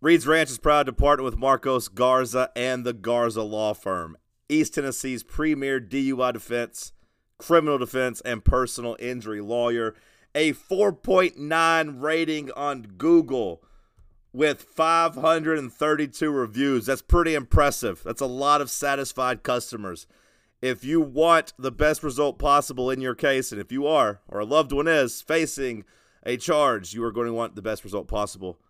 Reed's Ranch is proud to partner with Marcos Garza and the Garza Law Firm, East Tennessee's premier DUI defense, criminal defense, and personal injury lawyer. A 4.9 rating on Google with 532 reviews. That's pretty impressive. That's a lot of satisfied customers. If you want the best result possible in your case, and if you are, or a loved one is, facing a charge, you are going to want the best result possible.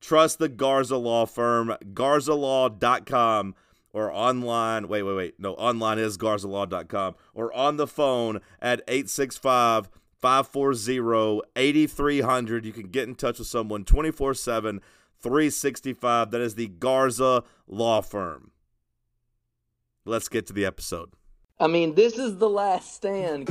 Trust the Garza Law Firm, garzalaw.com, or online. Wait, wait, wait. No, online is garzalaw.com, or on the phone at 865 540 8300. You can get in touch with someone 24 7, 365. That is the Garza Law Firm. Let's get to the episode. I mean, this is the last stand.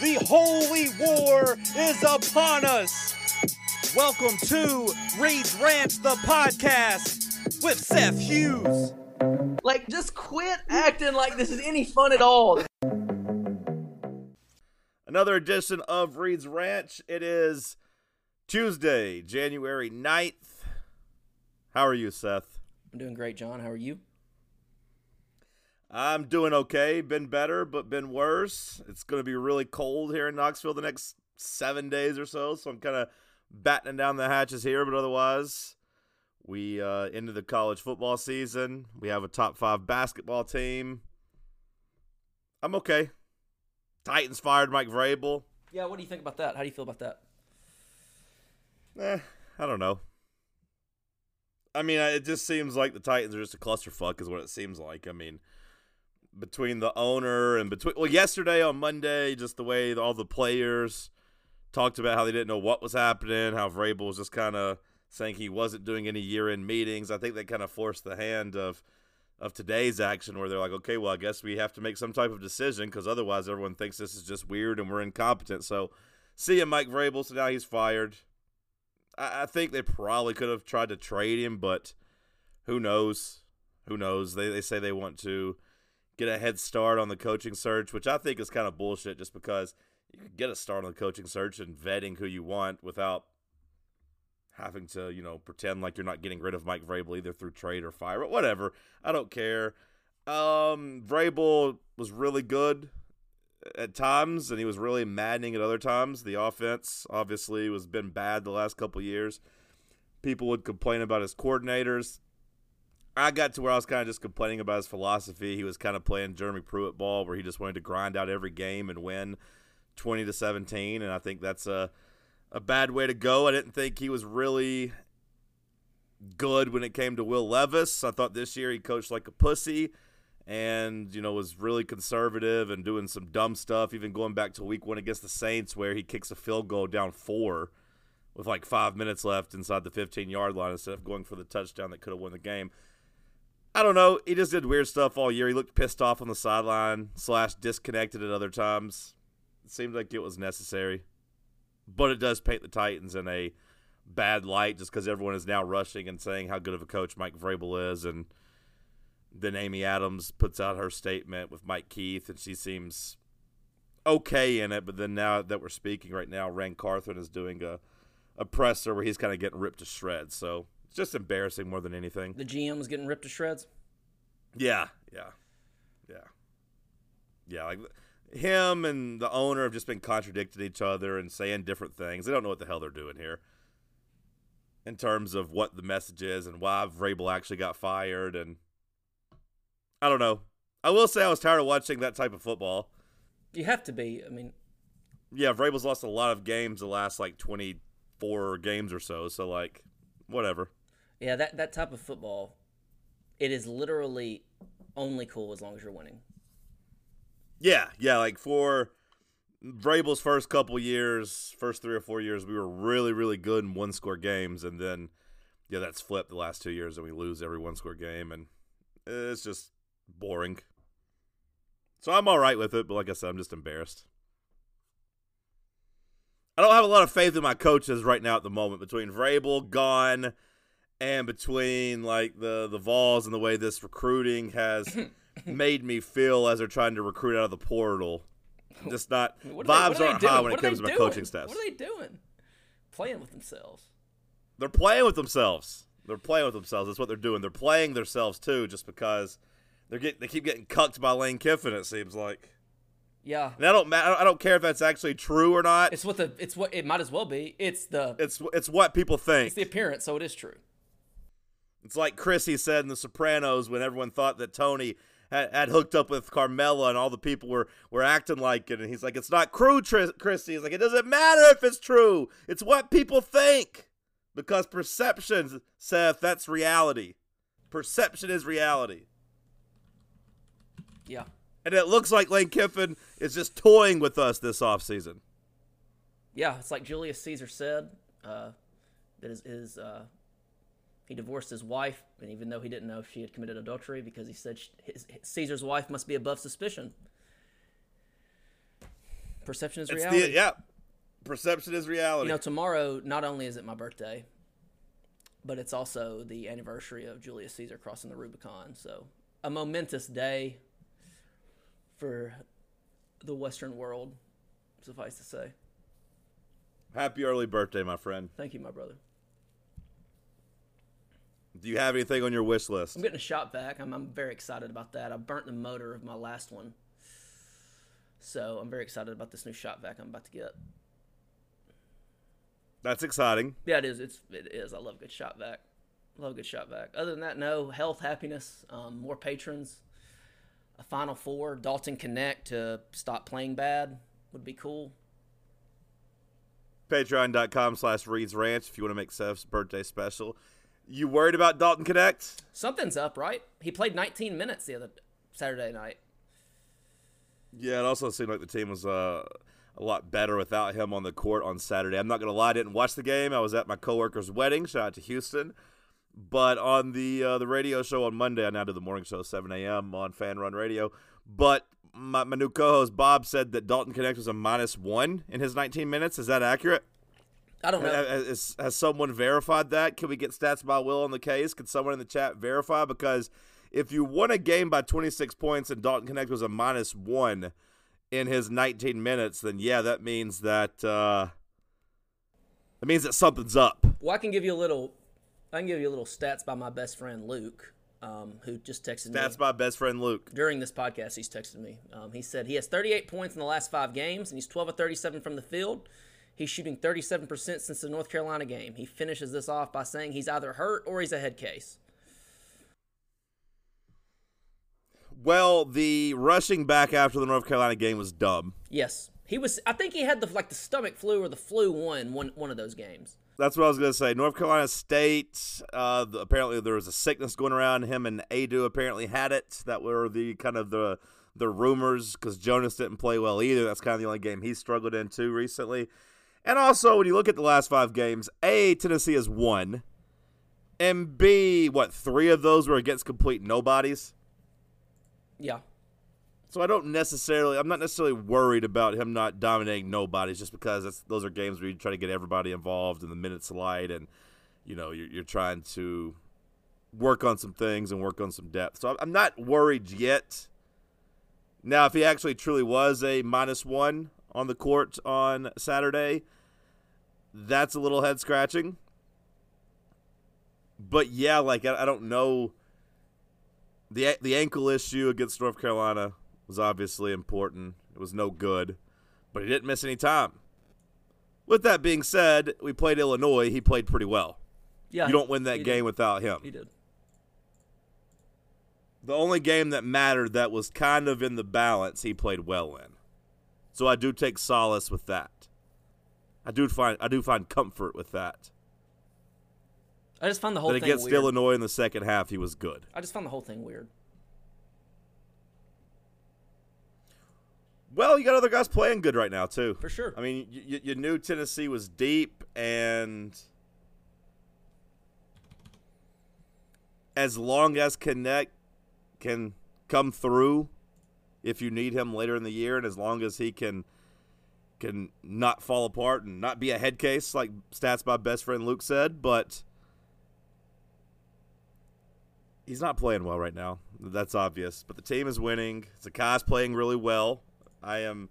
The holy war is upon us. Welcome to Reed's Ranch, the podcast with Seth Hughes. Like, just quit acting like this is any fun at all. Another edition of Reed's Ranch. It is Tuesday, January 9th. How are you, Seth? I'm doing great, John. How are you? I'm doing okay. Been better, but been worse. It's going to be really cold here in Knoxville the next seven days or so, so I'm kind of battening down the hatches here, but otherwise, we uh, into the college football season. We have a top five basketball team. I'm okay. Titans fired Mike Vrabel. Yeah, what do you think about that? How do you feel about that? Eh, I don't know. I mean, it just seems like the Titans are just a clusterfuck, is what it seems like. I mean, between the owner and between well, yesterday on Monday, just the way all the players talked about how they didn't know what was happening, how Vrabel was just kind of saying he wasn't doing any year-end meetings. I think that kind of forced the hand of of today's action, where they're like, okay, well, I guess we have to make some type of decision because otherwise, everyone thinks this is just weird and we're incompetent. So, see him, Mike Vrabel. So now he's fired. I, I think they probably could have tried to trade him, but who knows? Who knows? They they say they want to get a head start on the coaching search, which I think is kind of bullshit just because you can get a start on the coaching search and vetting who you want without having to, you know, pretend like you're not getting rid of Mike Vrabel either through trade or fire, but whatever. I don't care. Um, Vrabel was really good at times, and he was really maddening at other times. The offense obviously was been bad the last couple years. People would complain about his coordinators. I got to where I was kind of just complaining about his philosophy. He was kind of playing Jeremy Pruitt ball, where he just wanted to grind out every game and win twenty to seventeen. And I think that's a a bad way to go. I didn't think he was really good when it came to Will Levis. I thought this year he coached like a pussy and, you know, was really conservative and doing some dumb stuff, even going back to week one against the Saints where he kicks a field goal down four with like five minutes left inside the 15 yard line instead of going for the touchdown that could have won the game. I don't know. He just did weird stuff all year. He looked pissed off on the sideline, slash disconnected at other times. It seemed like it was necessary. But it does paint the Titans in a bad light just because everyone is now rushing and saying how good of a coach Mike Vrabel is. And then Amy Adams puts out her statement with Mike Keith, and she seems okay in it. But then now that we're speaking right now, Ran Carthon is doing a, a presser where he's kind of getting ripped to shreds. So it's just embarrassing more than anything. The GM's getting ripped to shreds. Yeah, yeah, yeah, yeah. Like him and the owner have just been contradicting each other and saying different things. They don't know what the hell they're doing here in terms of what the message is and why Vrabel actually got fired. And I don't know. I will say I was tired of watching that type of football. You have to be. I mean, Yeah, Vrabel's lost a lot of games the last like twenty four games or so. So like, whatever. Yeah, that that type of football, it is literally only cool as long as you're winning. Yeah, yeah. Like for Vrabel's first couple years, first three or four years, we were really, really good in one score games, and then yeah, that's flipped the last two years, and we lose every one score game, and it's just boring. So I'm all right with it, but like I said, I'm just embarrassed. I don't have a lot of faith in my coaches right now at the moment. Between Vrabel gone, and between like the the Vols and the way this recruiting has made me feel as they're trying to recruit out of the portal, just not are they- vibes what are they aren't high when it comes to my coaching staff. What are they doing? Playing with themselves. They're playing with themselves. They're playing with themselves. That's what they're doing. They're playing themselves too, just because they're get they keep getting cucked by Lane Kiffin. It seems like. Yeah, And I don't ma- I don't care if that's actually true or not. it's what the it's what it might as well be. It's the It's it's what people think. it's the appearance, so it is true. It's like Chrissy said in The Sopranos when everyone thought that Tony had, had hooked up with Carmela and all the people were, were acting like it. And he's like, it's not true, Tris- Chrissy. He's like, it doesn't matter if it's true. It's what people think. Because perception, Seth, that's reality. Perception is reality. Yeah, And it looks like Lane Kiffin is just toying with us this offseason. yeah. It's like Julius Caesar said uh, that his, his uh, he divorced his wife, and even though he didn't know if she had committed adultery, because he said sh his, Caesar's wife must be above suspicion. Perception is It's reality. the, yeah. Perception is reality. You know, tomorrow not only is it my birthday, but it's also the anniversary of Julius Caesar crossing the Rubicon. So a momentous day for the Western world, suffice to say. Happy early birthday, my friend. Thank you, my brother. Do you have anything on your wish list? I'm getting a shop vac. I'm, I'm very excited about that. I burnt the motor of my last one. So I'm very excited about this new shop vac I'm about to get. That's exciting. Yeah, it is. It's it is. I love a good shop vac. Love a good shop vac. Other than that, no health, happiness, um, more patrons, a Final Four, Dalton Knecht to stop playing bad would be cool. Patreon.com slash Reed's Ranch if you want to make Seth's birthday special. You worried about Dalton Knecht? Something's up, right? He played 19 minutes the other Saturday night. Yeah, it also seemed like the team was uh, a lot better without him on the court on Saturday. I'm not going to lie, I didn't watch the game. I was at my coworker's wedding. Shout out to Houston. But on the uh, the radio show on Monday, I now do the morning show 7 a.m. on Fan Run Radio. But my, my new co-host Bob said that Dalton Knecht was a minus one in his 19 minutes. Is that accurate? I don't know. Has, has someone verified that? Can we get stats by Will on the case? Can someone in the chat verify? Because if you won a game by 26 points and Dalton Knecht was a minus one in his 19 minutes, then yeah, that means that uh, that means that something's up. Well, I can give you a little. I can give you a little stats by my best friend Luke, um, who just texted me. That's my best friend Luke. during this podcast, he's texted me. Um, he said he has 38 points in the last five games, and he's 12 of 37 from the field. He's shooting 37% since the North Carolina game. He finishes this off by saying he's either hurt or he's a head case. Well, the rushing back after the North Carolina game was dumb. Yes, he was. I think he had the like the stomach flu or the flu one one one of those games. That's what I was going to say. North Carolina State, uh, the, apparently there was a sickness going around. Him and Aidoo apparently had it. That were the kind of the the rumors because Jonas didn't play well either. That's kind of the only game he struggled in too recently. And also, when you look at the last five games, A, Tennessee has won. And B, what, three of those were against complete nobodies? Yeah, So I don't necessarily, I'm not necessarily worried about him not dominating nobodies just because those are games where you try to get everybody involved in the minutes light and, you know, you're, you're trying to work on some things and work on some depth. So I'm not worried yet. Now, if he actually truly was a minus one on the court on Saturday, that's a little head scratching. But yeah, like I, I don't know. the The ankle issue against North Carolina was obviously important. It was no good, but he didn't miss any time. With that being said, we played Illinois. He played pretty well. yeah. You don't win that game Did. without him. He did. The only game that mattered that was kind of in the balance, he played well in. So I do take solace with that. I do find I do find comfort with that. I just found the whole Then thing against weird. Illinois in the second half, he was good. I just found the whole thing weird. Well, you got other guys playing good right now too. For sure. I mean, you, you, you knew Tennessee was deep, and as long as Knecht can come through, if you need him later in the year, and as long as he can can not fall apart and not be a head case like stats my best friend Luke said, but he's not playing well right now. That's obvious. But the team is winning. Zakai's playing really well. I am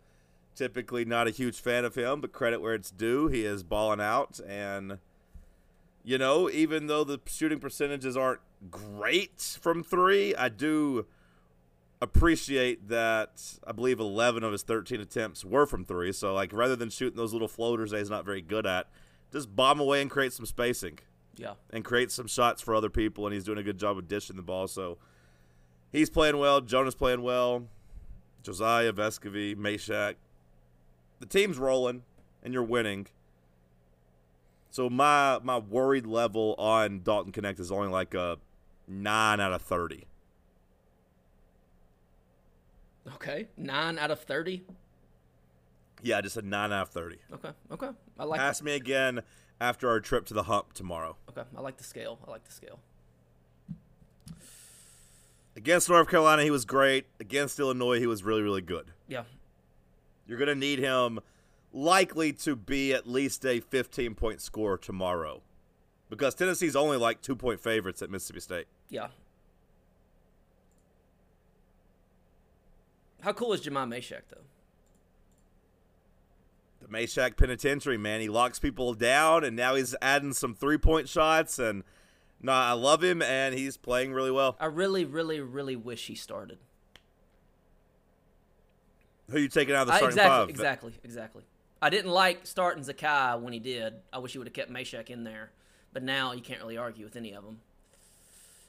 typically not a huge fan of him, but credit where it's due. He is balling out. And, you know, even though the shooting percentages aren't great from three, I do appreciate that I believe 11 of his 13 attempts were from three. So, like, rather than shooting those little floaters that he's not very good at, just bomb away and create some spacing Yeah. and create some shots for other people, and he's doing a good job of dishing the ball. So he's playing well. Jonah's playing well. Josiah, Vescovi, Mashack. The team's rolling, and you're winning. So my my worried level on Dalton Knecht is only like a nine out of thirty. Okay. Nine out of thirty. Yeah, I just said nine out of thirty. Okay. Okay. I like. Ask me again after our trip to the hump tomorrow. Okay. I like the scale. I like the scale. Against North Carolina, he was great. Against Illinois, he was really, really good. Yeah. You're going to need him likely to be at least a 15 point scorer tomorrow because Tennessee's only like two point favorites at Mississippi State. Yeah. How cool is Jahmai Mashack though? The Mashack Penitentiary, man, he locks people down and now he's adding some three point shots. And no, I love him and he's playing really well. I really, really, really wish he started. Who you taking out of the I, starting exactly, five? exactly, exactly. I didn't like starting Zakai when he did. I wish he would have kept Mashack in there, but now you can't really argue with any of them.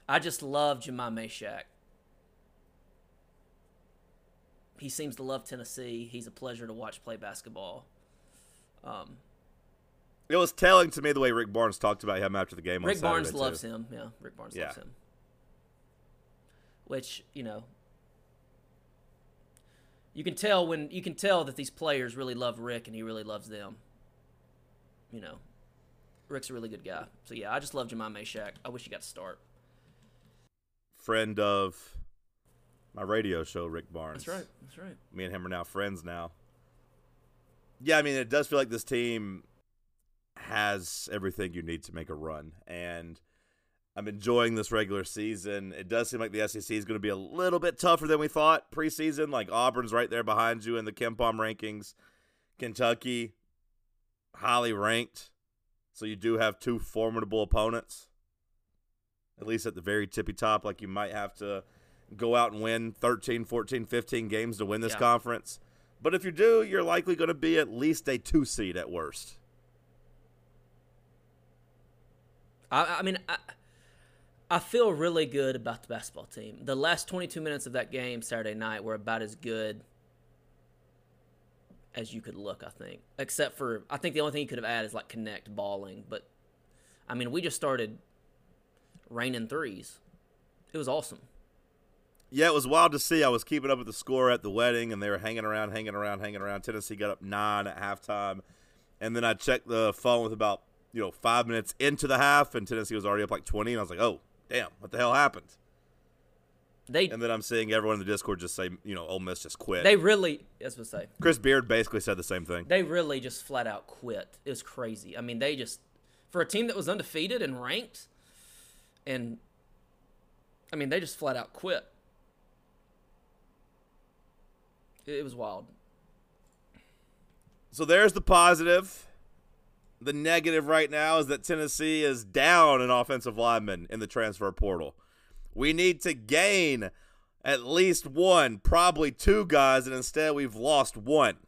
I just love Jahmai Mashack. He seems to love Tennessee. He's a pleasure to watch play basketball. Um, It was telling to me the way Rick Barnes talked about him after the game. on Rick Barnes loves too. him. Yeah, Rick Barnes Yeah. loves him. Which you know, you can tell when you can tell that these players really love Rick and he really loves them. You know, Rick's a really good guy. So yeah, I just love Jahmai Mashack. I wish he got to start. Friend of my radio show, Rick Barnes. That's right. That's right. me and him are now friends now. Yeah, I mean, it does feel like this team has everything you need to make a run, and I'm enjoying this regular season. It does seem like the SEC is going to be a little bit tougher than we thought preseason. Like Auburn's right there behind you in the KenPom rankings. Kentucky, highly ranked, so you do have two formidable opponents. At least at the very tippy top, like you might have to go out and win 13, 14, 15 games to win this Yeah. conference. But if you do, you're likely going to be at least a two seed at worst. I, I mean, I, I feel really good about the basketball team. The last 22 minutes of that game Saturday night were about as good as you could look, I think. Except for, I think the only thing you could have added is like Knecht balling. But, I mean, we just started raining threes. It was awesome. Yeah, it was wild to see. I was keeping up with the score at the wedding, and they were hanging around, hanging around, hanging around. Tennessee got up nine at halftime, and then I checked the phone with about you know five minutes into the half, and Tennessee was already up like twenty, and I was like, oh damn, what the hell happened? They And then I'm seeing everyone in the Discord just say, you know, Ole Miss just quit. they really, as we say, Chris Beard basically said the same thing. they really just flat out quit. It was crazy. I mean, they just for a team that was undefeated and ranked, and I mean, they just flat out quit. It, was wild. So there's the positive. The negative right now is that Tennessee is down an offensive lineman in the transfer portal. We need to gain at least one, probably two guys, and instead we've lost one.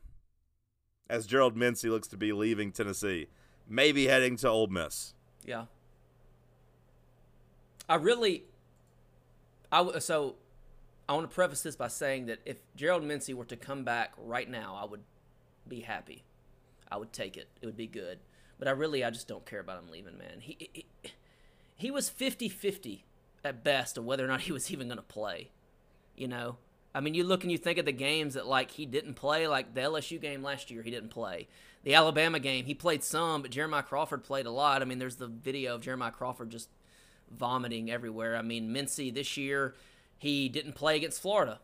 As Gerald Mincey looks to be leaving Tennessee, maybe heading to Ole Miss. Yeah. I really, I so I want to preface this by saying that if Gerald Mincey were to come back right now, I would be happy. I would take it. It would be good. But I really, I just don't care about him leaving, man. He, he he was 50-50 at best of whether or not he was even going to play. You know, I mean, you look and you think of the games that like he didn't play, like the LSU game last year, he didn't play. The Alabama game, he played some, but Jeremiah Crawford played a lot. I mean, there's the video of Jeremiah Crawford just vomiting everywhere. I mean, Mincey this year, he didn't play against Florida.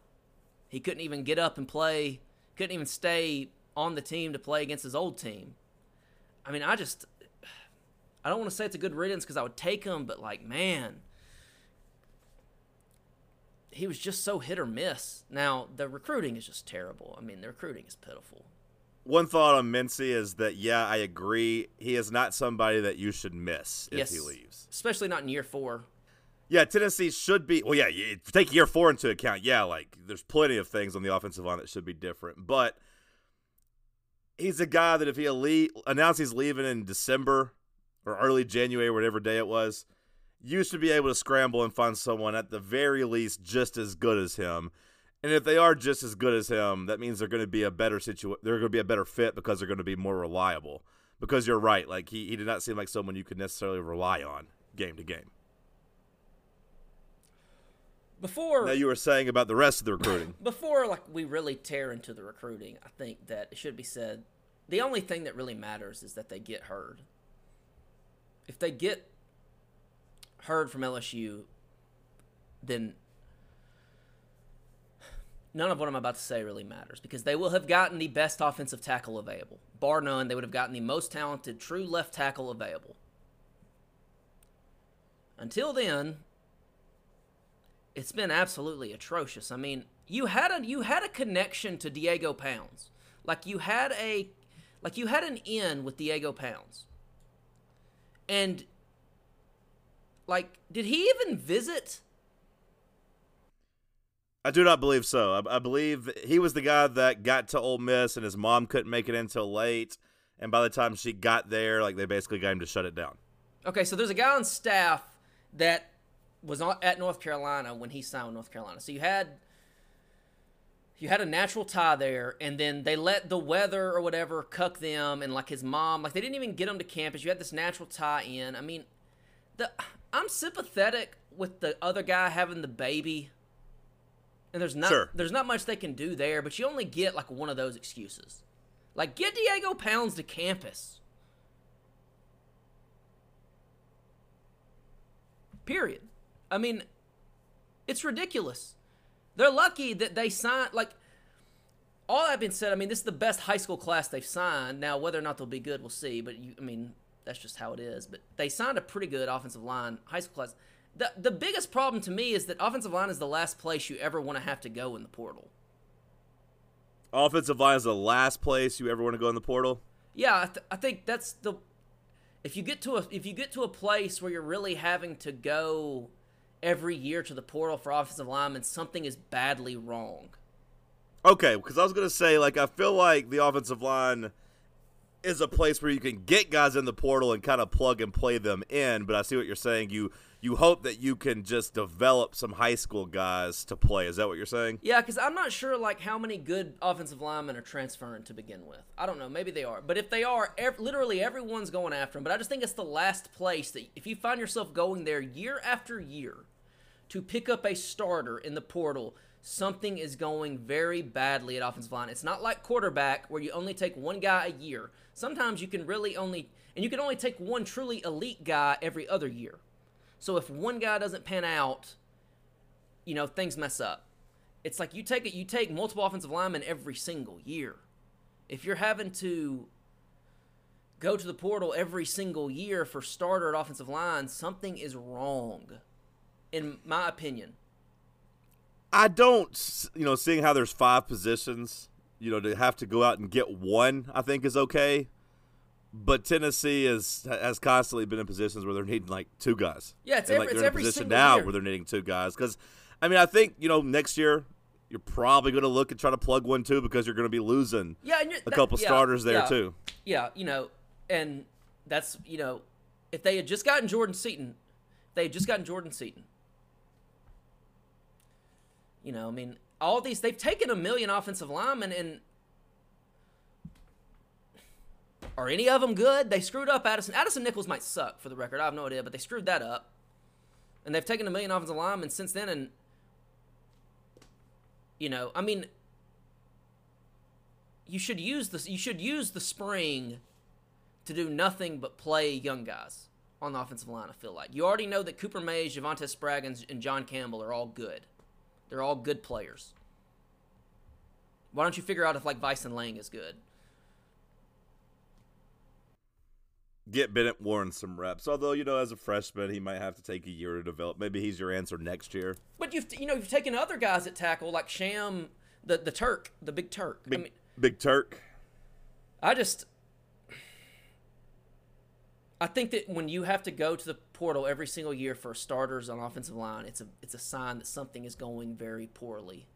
He couldn't even get up and play, couldn't even stay on the team to play against his old team. I mean, I just, I don't want to say it's a good riddance because I would take him, but like, man, he was just so hit or miss. Now, the recruiting is just terrible. I mean, the recruiting is pitiful. One thought on Mincey is that yeah, I agree. He is not somebody that you should miss if yes, he leaves. Especially not in year four. Yeah, Tennessee should be. Well, yeah, take year four into account. Yeah, like there's plenty of things on the offensive line that should be different, but he's a guy that if he leave, announced he's leaving in December or early January, whatever day it was, you should be able to scramble and find someone at the very least just as good as him. And if they are just as good as him, that means they're going to be a better situ- They're going to be a better fit because they're going to be more reliable. Because you're right, like he, he did not seem like someone you could necessarily rely on game to game. Before now you were saying about the rest of the recruiting. Before like we really tear into the recruiting, I think that it should be said the only thing that really matters is that they get Heard. If they get Heard from LSU, then none of what I'm about to say really matters because they will have gotten the best offensive tackle available. Bar none, they would have gotten the most talented true left tackle available. Until then, it's been absolutely atrocious. I mean, you had a you had a connection to Diego Pounds. Like you had a like you had an in with Diego Pounds. And like did he even visit? I do not believe so. I, I believe he was the guy that got to Ole Miss and his mom couldn't make it in until late. And by the time she got there, like they basically got him to shut it down. Okay, so there's a guy on staff that was at North Carolina when he signed with North Carolina. So you had you had a natural tie there, and then they let the weather or whatever cuck them, and like his mom, like they didn't even get him to campus. You had this natural tie in. I mean, the I'm sympathetic with the other guy having the baby, and there's not sure. there's not much they can do there, but you only get like one of those excuses. Like get Diego Pounds to campus. Period. I mean, it's ridiculous. They're lucky that they signed like all that being said, I mean this is the best high school class they've signed. Now whether or not they'll be good, we'll see. But you, I mean that's just how it is. But they signed a pretty good offensive line high school class. The the biggest problem to me is that offensive line is the last place you ever want to have to go in the portal. Offensive line is the last place you ever want to go in the portal. Yeah, I, th- I think that's the if you get to a if you get to a place where you're really having to go every year to the portal for offensive linemen, something is badly wrong. Okay, because I was gonna say, like, I feel like the offensive line is a place where you can get guys in the portal and kind of plug and play them in. But I see what you're saying. You you hope that you can just develop some high school guys to play. Is that what you're saying? Yeah, because I'm not sure like how many good offensive linemen are transferring to begin with. I don't know. Maybe they are, but if they are, ev- literally everyone's going after them. But I just think it's the last place that if you find yourself going there year after year to pick up a starter in the portal, something is going very badly at offensive line. It's not like quarterback where you only take one guy a year. Sometimes you can really only and you can only take one truly elite guy every other year. So if one guy doesn't pan out, you know, things mess up. It's like you take it you take multiple offensive linemen every single year. If you're having to go to the portal every single year for starter at offensive line, something is wrong in my opinion. I don't, you know, seeing how there's five positions, you know, to have to go out and get one, I think is okay. But Tennessee is has constantly been in positions where they're needing like two guys. Yeah, it's and, every, like, they're in every a position now year. where they're needing two guys. Because, I mean, I think you know next year you're probably going to look and try to plug one too because you're going to be losing yeah, a that- couple yeah, starters there yeah. too. Yeah, you know, and that's you know, if they had just gotten Jordan Seaton, they had just gotten Jordan Seaton. You know, I mean, all these they've taken a million offensive linemen and are any of them good? They screwed up Addison. Addison Nichols might suck for the record. I have no idea, but they screwed that up. and they've taken a million offensive linemen since then. And you know, I mean, you should use the you should use the spring to do nothing but play young guys on the offensive line. I feel like you already know that Cooper Mays, Javontez Spraggins, and John Campbell are all good. They're all good players. Why don't you figure out if like Vysen Lang is good? Get Bennett Warren some reps. Although you know, as a freshman, he might have to take a year to develop. Maybe he's your answer next year. But you've you know you've taken other guys at tackle like Sham, the the Turk, the big Turk. Big, I mean, Big Turk. I just I think that when you have to go to the portal every single year for starters on offensive line, it's a it's a sign that something is going very poorly.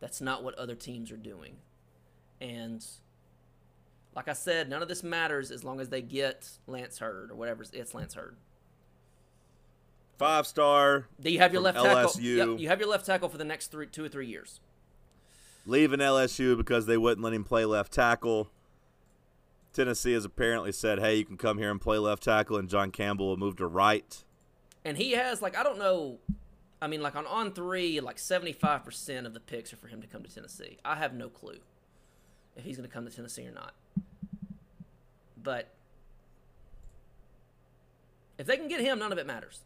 That's not what other teams are doing. And like I said, none of this matters as long as they get Lance Heard or whatever it's Lance Heard. Five star. Do you have your left tackle? LSU. Yep, you have your left tackle for the next three, two or three years. leaving LSU because they wouldn't let him play left tackle. Tennessee has apparently said, "Hey, you can come here and play left tackle," and John Campbell will move to right. And he has like I don't know, I mean like on on three, like seventy five percent of the picks are for him to come to Tennessee. I have no clue if he's going to come to Tennessee or not. But if they can get him, none of it matters.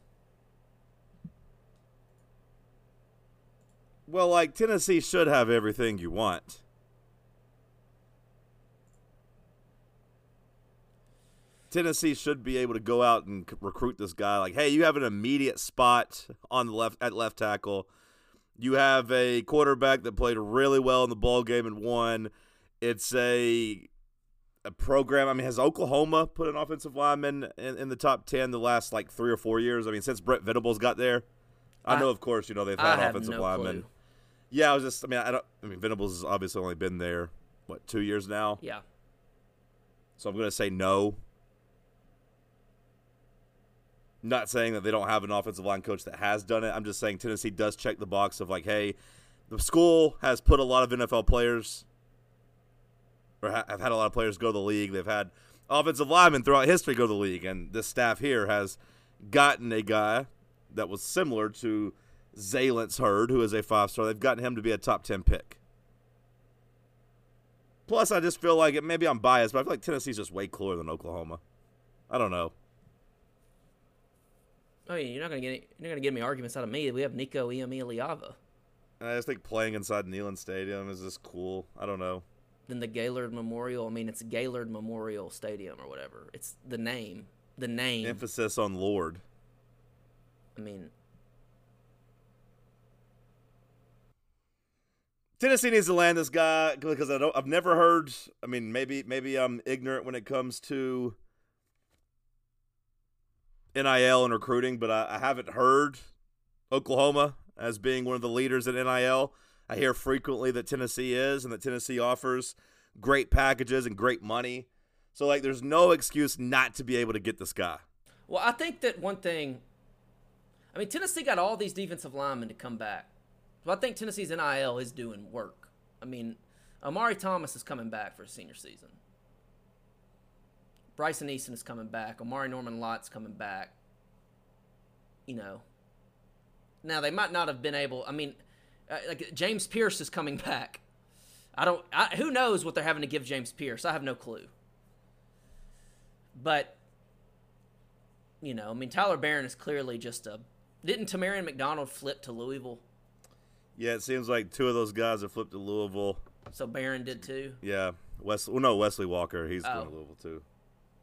Well, like Tennessee should have everything you want. Tennessee should be able to go out and c- recruit this guy. Like, hey, you have an immediate spot on the left at left tackle. You have a quarterback that played really well in the ball game and won. It's a a program. I mean, has Oklahoma put an offensive lineman in, in the top ten the last like three or four years? I mean, since Brent Venables got there. I, I- know, of course, you know they've I had have offensive no linemen. clue. Yeah, I was just. I mean, I don't. I mean, Venables has obviously only been there what two years now. Yeah. So I'm going to say no. Not saying that they don't have an offensive line coach that has done it. I'm just saying Tennessee does check the box of like, hey, the school has put a lot of NFL players, or ha- have had a lot of players go to the league. They've had offensive linemen throughout history go to the league, and this staff here has gotten a guy that was similar to Zalance Heard, who is a five star. They've gotten him to be a top ten pick. Plus, I just feel like it. Maybe I'm biased, but I feel like Tennessee's just way cooler than Oklahoma. I don't know. Oh, yeah, you're not gonna get you're not gonna get me arguments out of me. We have Nico Iamaleava. I just think playing inside Neyland Stadium is just cool. I don't know. Then the Gaylord Memorial. I mean, it's Gaylord Memorial Stadium or whatever. It's the name. The name. Emphasis on Lord. I mean, Tennessee needs to land this guy because I don't. I've never heard. I mean, maybe maybe I'm ignorant when it comes to NIL and recruiting, but I, I haven't heard Oklahoma as being one of the leaders in NIL. I hear frequently that Tennessee is, and that Tennessee offers great packages and great money. So like, there's no excuse not to be able to get this guy. well, I think that one thing. I mean, Tennessee got all these defensive linemen to come back. So I think Tennessee's NIL is doing work. I mean, Omari Thomas is coming back for his senior season. Bryson Eason is coming back. Omarr Norman-Lott's coming back. You know. Now they might not have been able. I mean, uh, like James Pearce is coming back. I don't. I, who knows what they're having to give James Pearce? I have no clue. But you know, I mean, Tyler Barron is clearly just a. Didn't Tamarion McDonald flip to Louisville? Yeah, it seems like two of those guys have flipped to Louisville. So Barron did too. Yeah, Wesley. Well, no, Wesley Walker. He's Oh. going to Louisville too.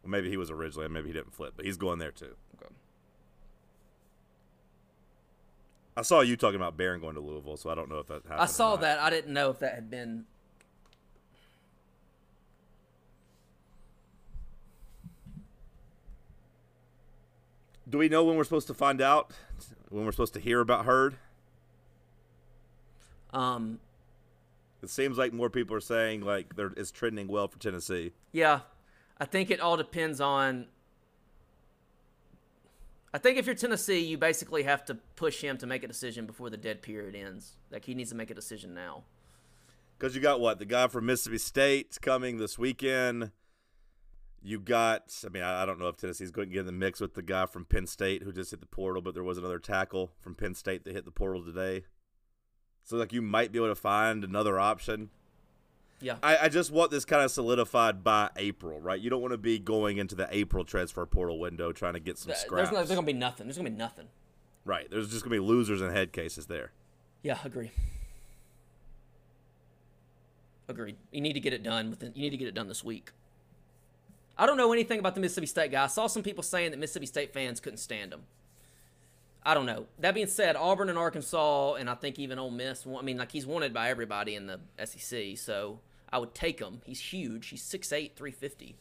Well, maybe he was originally, and maybe he didn't flip, but he's going there too. Okay. I saw you talking about Barron going to Louisville, so I don't know if that happened. I saw that. I didn't know if that had been. Do we know when we're supposed to find out? When we're supposed to hear about Heard? Um. It seems like more people are saying like there it's trending well for Tennessee. Yeah, I think it all depends on. I think if you're Tennessee, you basically have to push him to make a decision before the dead period ends. Like he needs to make a decision now. Because you got what the guy from Mississippi State coming this weekend. You got, I mean, I I don't know if Tennessee's going to get in the mix with the guy from Penn State who just hit the portal, but there was another tackle from Penn State that hit the portal today. So, like, you might be able to find another option. Yeah. I, I just want this kind of solidified by April, right? You don't want to be going into the April transfer portal window trying to get some Th- scraps. There's, no, there's gonna be nothing. There's gonna be nothing. right. There's just going to be losers and head cases there. Yeah, agree. Agreed. You need to get it done within. You need to get it done this week. I don't know anything about the Mississippi State guy. I saw some people saying that Mississippi State fans couldn't stand him. I don't know. That being said, Auburn and Arkansas, and I think even Ole Miss. I mean, like he's wanted by everybody in the SEC, so I would take him. He's huge. He's 6'8", 350.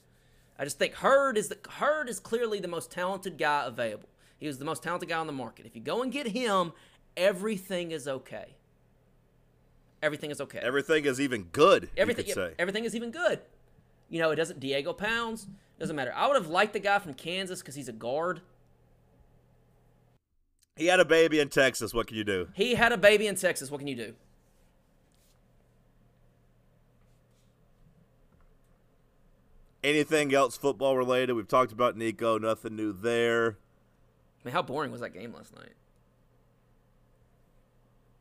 I just think Heard is the Heard is clearly the most talented guy available. He was the most talented guy on the market. If you go and get him, everything is okay. Everything is okay. Everything is even good, everything, you could say. everything is even good. You know, it doesn't. Diego Pounds doesn't matter. I would have liked the guy from Kansas because he's a guard. He had a baby in Texas. What can you do? He had a baby in Texas. What can you do? Anything else football related? We've talked about Nico. Nothing new there. I mean, how boring was that game last night?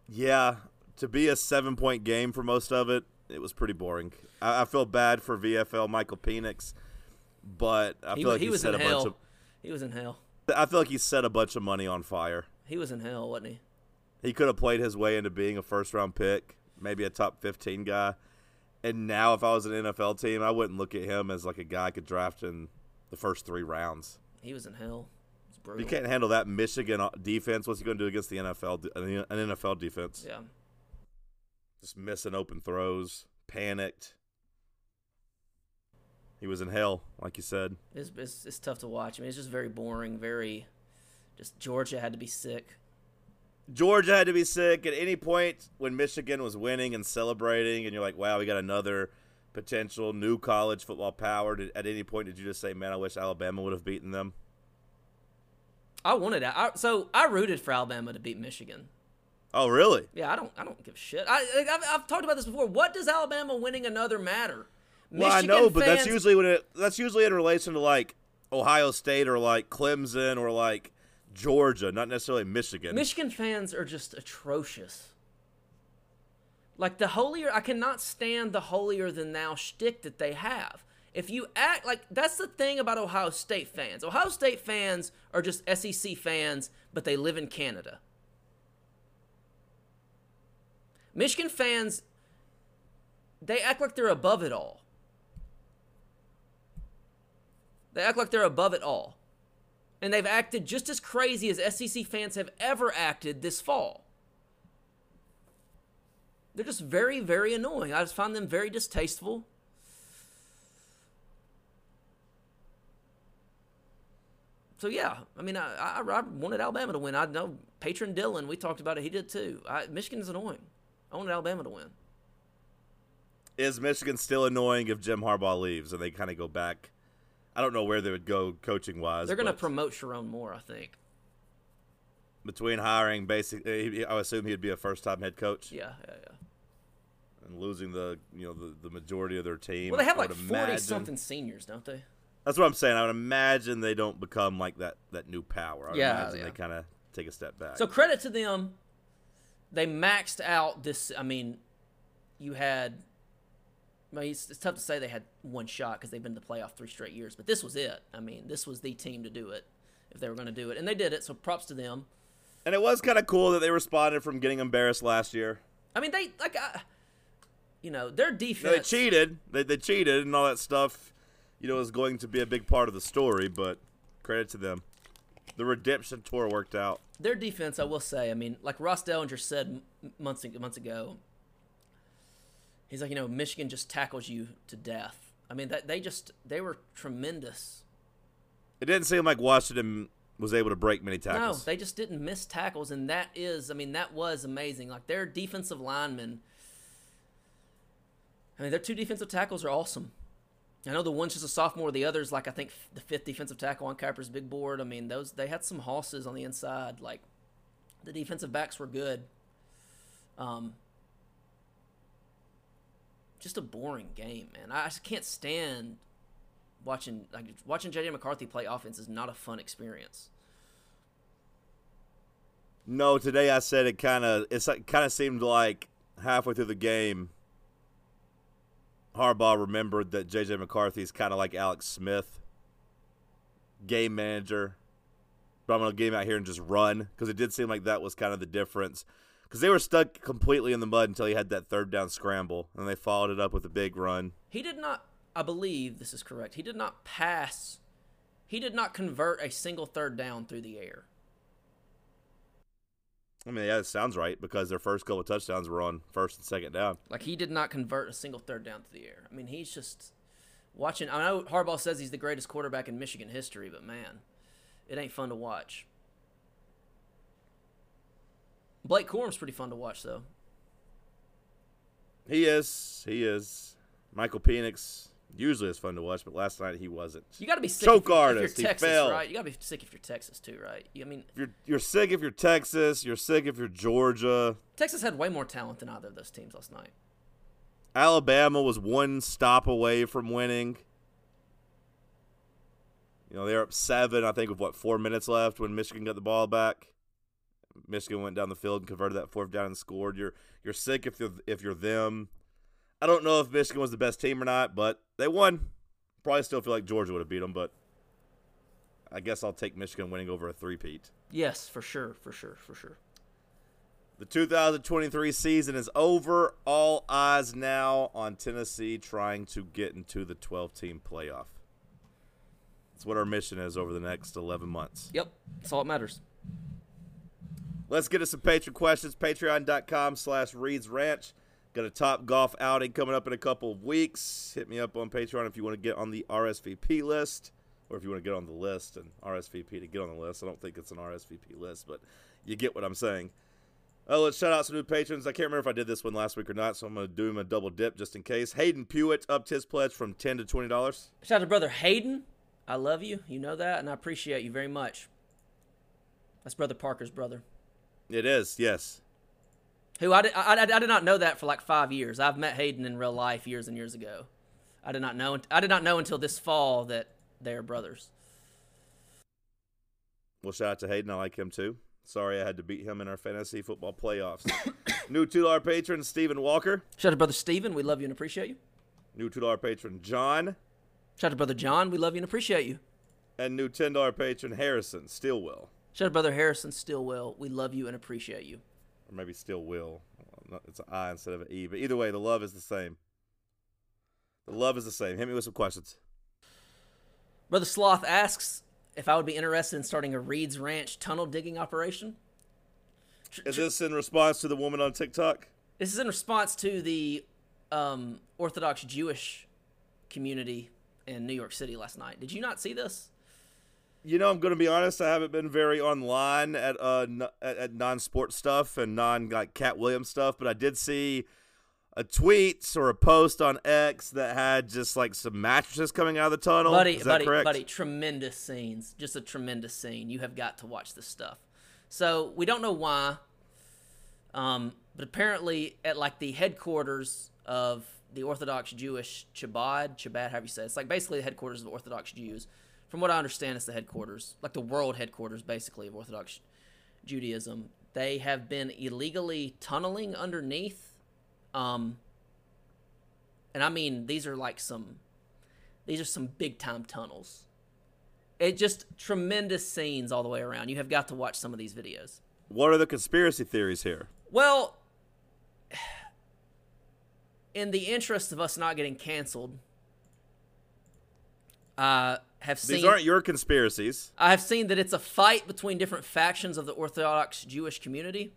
Yeah, to be a seven point game for most of it, it was pretty boring. I, I feel bad for VFL Michael Penix, but I He, feel like he he, was set in a hell. bunch He was in hell. I feel like he set a bunch of money on fire. He was in hell, wasn't he? He could have played his way into being a first round pick, maybe a top fifteen guy. And now, if I was an NFL team, I wouldn't look at him as like a guy I could draft in the first three rounds. He was in hell. It's brutal. you can't handle that Michigan defense, what's he going to do against the NFL? An NFL defense? Yeah. Just missing open throws, panicked. He was in hell, like you said. It's, it's, it's tough to watch. I mean, it's just very boring. Very, just Georgia had to be sick. Georgia had to be sick at any point when Michigan was winning and celebrating, and you're like, wow, we got another potential new college football power. Did, at any point, did you just say, man, I wish Alabama would have beaten them? I wanted that. I, so I rooted for Alabama to beat Michigan. Oh, really? Yeah, I don't. I don't give a shit. I, I've, I've talked about this before. What does Alabama winning another matter? Well, I Michigan know, but that's usually when it that's usually in relation to like Ohio State or like Clemson or like Georgia, not necessarily Michigan. Michigan fans are just atrocious. Like the holier, I cannot stand the holier than thou shtick that they have. If you act like that's the thing about Ohio State fans. Ohio State fans are just SEC fans, but they live in Canada. Michigan fans, they act like they're above it all. They act like they're above it all and they've acted just as crazy as SEC fans have ever acted this fall. They're just very, very annoying. I just find them very distasteful. So yeah, I mean, I, I, I wanted Alabama to win. I know patron Dylan. We talked about it. He did too. I, Michigan is annoying. I wanted Alabama to win. Is Michigan still annoying if Jim Harbaugh leaves and they kind of go back? I don't know where they would go coaching wise. They're going to promote Sherrone Moore, I think. between hiring basically. I assume he'd be a first time head coach Yeah, yeah, yeah. and losing the you know the, the majority of their team. Well, they have like forty something seniors, don't they? That's what I'm saying. I would imagine they don't become like that that new power. I Yeah, imagine yeah. they kind of take a step back. So credit to them. They maxed out this. I mean, you had. I mean, it's, it's tough to say they had one shot because they've been to the playoff three straight years, but this was it. I mean, this was the team to do it if they were going to do it, and they did it. So props to them. and it was kind of cool that they responded from getting embarrassed last year. I mean, they like, I, you know, their know, they cheated. They they cheated and all that stuff. You know, is going to be a big part of the story. But credit to them. The redemption tour worked out. their defense, I will say, I mean, like Ross Dellenger said months months ago, he's like, you know, Michigan just tackles you to death. I mean, that they just they were tremendous. It didn't seem like Washington was able to break many tackles. No, they just didn't miss tackles, and that is, I mean, that was amazing. Like their defensive linemen. I mean, their two defensive tackles are awesome. I know the one's just a sophomore. The other's like I think the fifth defensive tackle on Kiper's big board. I mean, those they had some hosses on the inside. Like the defensive backs were good. Um, just a boring game, man. I just can't stand watching like watching JJ McCarthy play offense is not a fun experience. No, today I said it kind of it's kind of seemed like halfway through the game, Harbaugh remembered that JJ McCarthy is kind of like Alex Smith, game manager. But I'm gonna get him out here and just run because it did seem like that was kind of the difference. Because they were stuck completely in the mud until he had that third down scramble, and they followed it up with a big run. He did not, I believe this is correct. He did not pass. He did not convert a single third down through the air. I mean, yeah, it sounds right because their first couple of touchdowns were on first and second down. Like he did not convert a single third down through the air. I mean, he's just watching. I know Harbaugh says he's the greatest quarterback in Michigan history, but man, it ain't fun to watch. Blake Corum's pretty fun to watch, though. He is. He is. Michael Penix usually is fun to watch, but last night he wasn't. You got to be sick Choke if, you're, artist. if you're He Texas, fell. right? You got to be sick if you're Texas too, right? I mean, If you're you're sick if you're Texas. You're sick if you're Georgia. Texas had way more talent than either of those teams last night. Alabama was one stop away from winning. You know, they're up seven, I think, with what, four minutes left when Michigan got the ball back. Michigan went down the field and converted that fourth down and scored. You're you're sick if you're if you're them. I don't know if Michigan was the best team or not, but they won. Probably still feel like Georgia would have beat them, but I guess I'll take Michigan winning over a three-peat. Yes, for sure, for sure, for sure. The 2023 season is over. All eyes now on Tennessee trying to get into the 12 team playoff. That's what our mission is over the next 11 months. Yep, that's all that matters. Let's get to some Patreon questions. Patreon.com slash Reed's Ranch. Got a top golf outing coming up in a couple of weeks. Hit me up on Patreon if you want to get on the RSVP list or if you want to get on the list and RSVP to get on the list. I don't think it's an RSVP list, but you get what I'm saying. Oh, let's shout out some new patrons. I can't remember if I did this one last week or not, so I'm going to do him a double dip just in case. Hayden Pewitt upped his pledge from 10 to $20. Shout out to brother Hayden. I love you. You know that, and I appreciate you very much. That's brother Parker's brother. It is, yes. Who I did, I, I, I did not know that for like five years. I've met Hayden in real life years and years ago. I did not know. I did not know until this fall that they're brothers. Well, shout out to Hayden. I like him too. Sorry I had to beat him in our fantasy football playoffs. new $2 patron, Stephen Walker. Shout out to brother Stephen. We love you and appreciate you. New $2 patron, John. Shout out to brother John. We love you and appreciate you. And new $10 patron, Harrison Stillwell. Shout out brother Harrison Stillwell. We love you and appreciate you. Or maybe still will. It's an I instead of an E. But either way, the love is the same. The love is the same. Hit me with some questions. Brother Sloth asks if I would be interested in starting a Reed's Ranch tunnel digging operation. Is this in response to the woman on TikTok? This is in response to the um, Orthodox Jewish community in New York City last night. Did you not see this? You know, I'm going to be honest. I haven't been very online at uh n- at, non-sports stuff and non like Katt Williams stuff, but I did see a tweet or a post on X that had just like some mattresses coming out of the tunnel. buddy, buddy, correct? buddy, tremendous scenes. Just a tremendous scene. You have got to watch this stuff. So we don't know why, um, but apparently at like the headquarters of the Orthodox Jewish Chabad, Chabad, however you say it. it's like basically the headquarters of the Orthodox Jews. From what I understand, it's the headquarters, like the world headquarters, basically of Orthodox Judaism. They have been illegally tunneling underneath, um, and I mean these are like some these are some big time tunnels. It just tremendous scenes all the way around. You have got to watch some of these videos. What are the conspiracy theories here? Well, in the interest of us not getting canceled, I have seen These aren't your conspiracies. I have seen that it's a fight between different factions of the Orthodox Jewish community.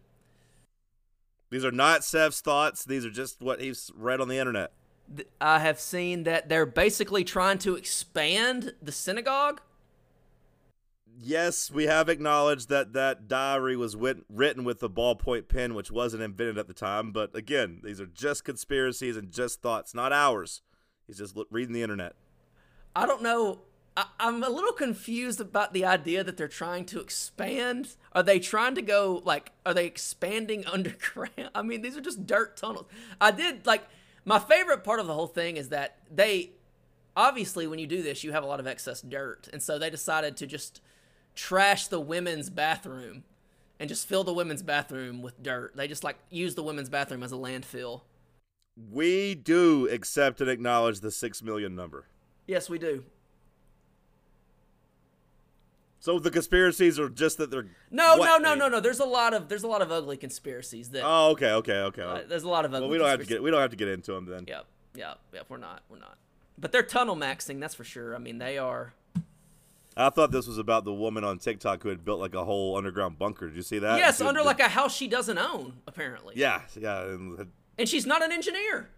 These are not Sev's thoughts. These are just what he's read on the internet. I have seen that they're basically trying to expand the synagogue. Yes, we have acknowledged that that diary was wit- written with a ballpoint pen, which wasn't invented at the time. But again, these are just conspiracies and just thoughts, not ours. He's just reading the internet. I don't know. I, I'm a little confused about the idea that they're trying to expand. Are they trying to go like? Are they expanding underground? I mean, these are just dirt tunnels. I did like my favorite part of the whole thing is that they obviously when you do this, you have a lot of excess dirt, and so they decided to just trash the women's bathroom and just fill the women's bathroom with dirt. They just like use the women's bathroom as a landfill. We do accept and acknowledge the six million number. Yes, we do. So the conspiracies are just that they're No, what? no, no, no, no. There's a lot of there's a lot of ugly conspiracies that. Oh, okay, okay, okay. uh, there's a lot of ugly. well, we don't have to get we don't have to get into them then. Yep, yep, yep. We're not, we're not. But they're tunnel maxing, that's for sure. I mean, they are. I thought this was about the woman on TikTok who had built like a whole underground bunker. Did you see that? yes, under like a house she doesn't own, apparently. Yeah, yeah, and had, And she's not an engineer.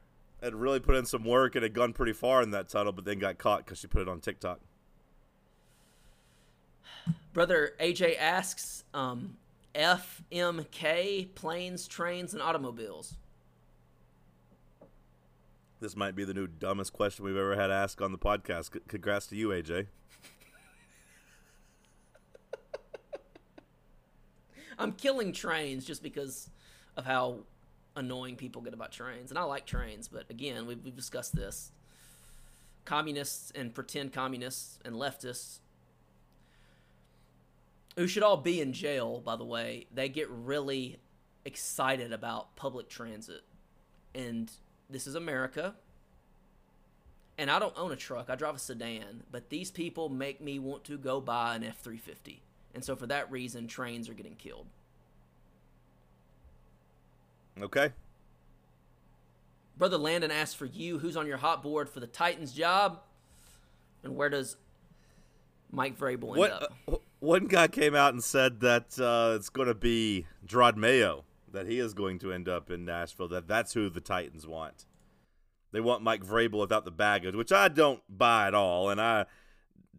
had really put in some work and had gone pretty far in that tunnel, but then got caught because she put it on TikTok. Brother AJ asks, um, FMK planes, trains, and automobiles. This might be the new dumbest question we've ever had asked on the podcast. C- congrats to you, AJ. I'm killing trains just because of how annoying people get about trains. And I like trains, but again, we've, we've discussed this. Communists and pretend communists and leftists, who should all be in jail, by the way, they get really excited about public transit. And this is America. And I don't own a truck, I drive a sedan, but these people make me want to go buy an F 350. And so for that reason, trains are getting killed. Okay. Brother Landon asks for you who's on your hot board for the Titans job, and where does Mike Vrabel end What, up? uh, one guy came out and said that uh, it's going to be Jerod Mayo, that he is going to end up in Nashville, that that's who the Titans want. They want Mike Vrabel without the baggage, which I don't buy at all, and I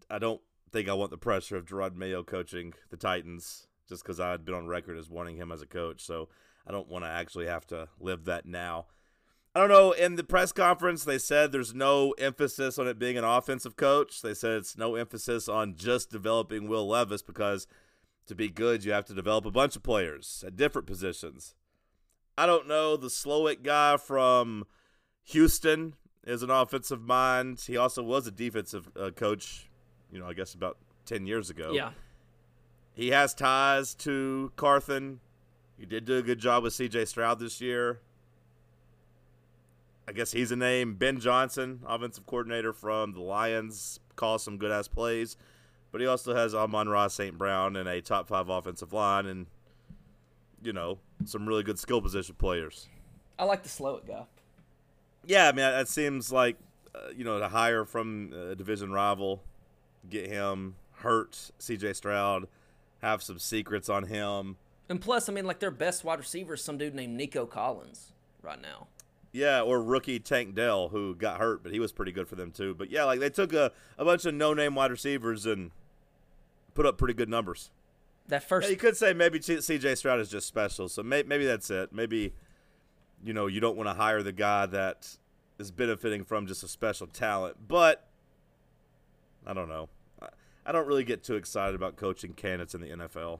I don't think I want the pressure of Jerod Mayo coaching the Titans just because I had been on record as wanting him as a coach, so I don't want to actually have to live that now. I don't know. In the press conference, they said there's no emphasis on it being an offensive coach. They said it's no emphasis on just developing Will Levis because to be good, you have to develop a bunch of players at different positions. I don't know. The Slowik guy from Houston is an offensive mind. He also was a defensive uh, coach, you know, I guess about 10 years ago. Yeah. He has ties to Carthon. He did do a good job with CJ Stroud this year. I guess he's a name. Ben Johnson, offensive coordinator from the Lions, calls some good ass plays. But he also has Amon-Ra St. Brown and a top five offensive line and, you know, some really good skill position players. I like the Slowik guy. Yeah, I mean, that seems like, uh, you know, to hire from a division rival, get him, hurt CJ Stroud, have some secrets on him. And plus, I mean, like their best wide receiver is some dude named Nico Collins right now. Yeah, or rookie Tank Dell, who got hurt, but he was pretty good for them too. But yeah, like they took a, a bunch of no name wide receivers and put up pretty good numbers. That first, Yeah, you could say maybe CJ Stroud is just special, so may- maybe that's it. Maybe you know you don't want to hire the guy that is benefiting from just a special talent, but I don't know. I, I don't really get too excited about coaching candidates in the NFL.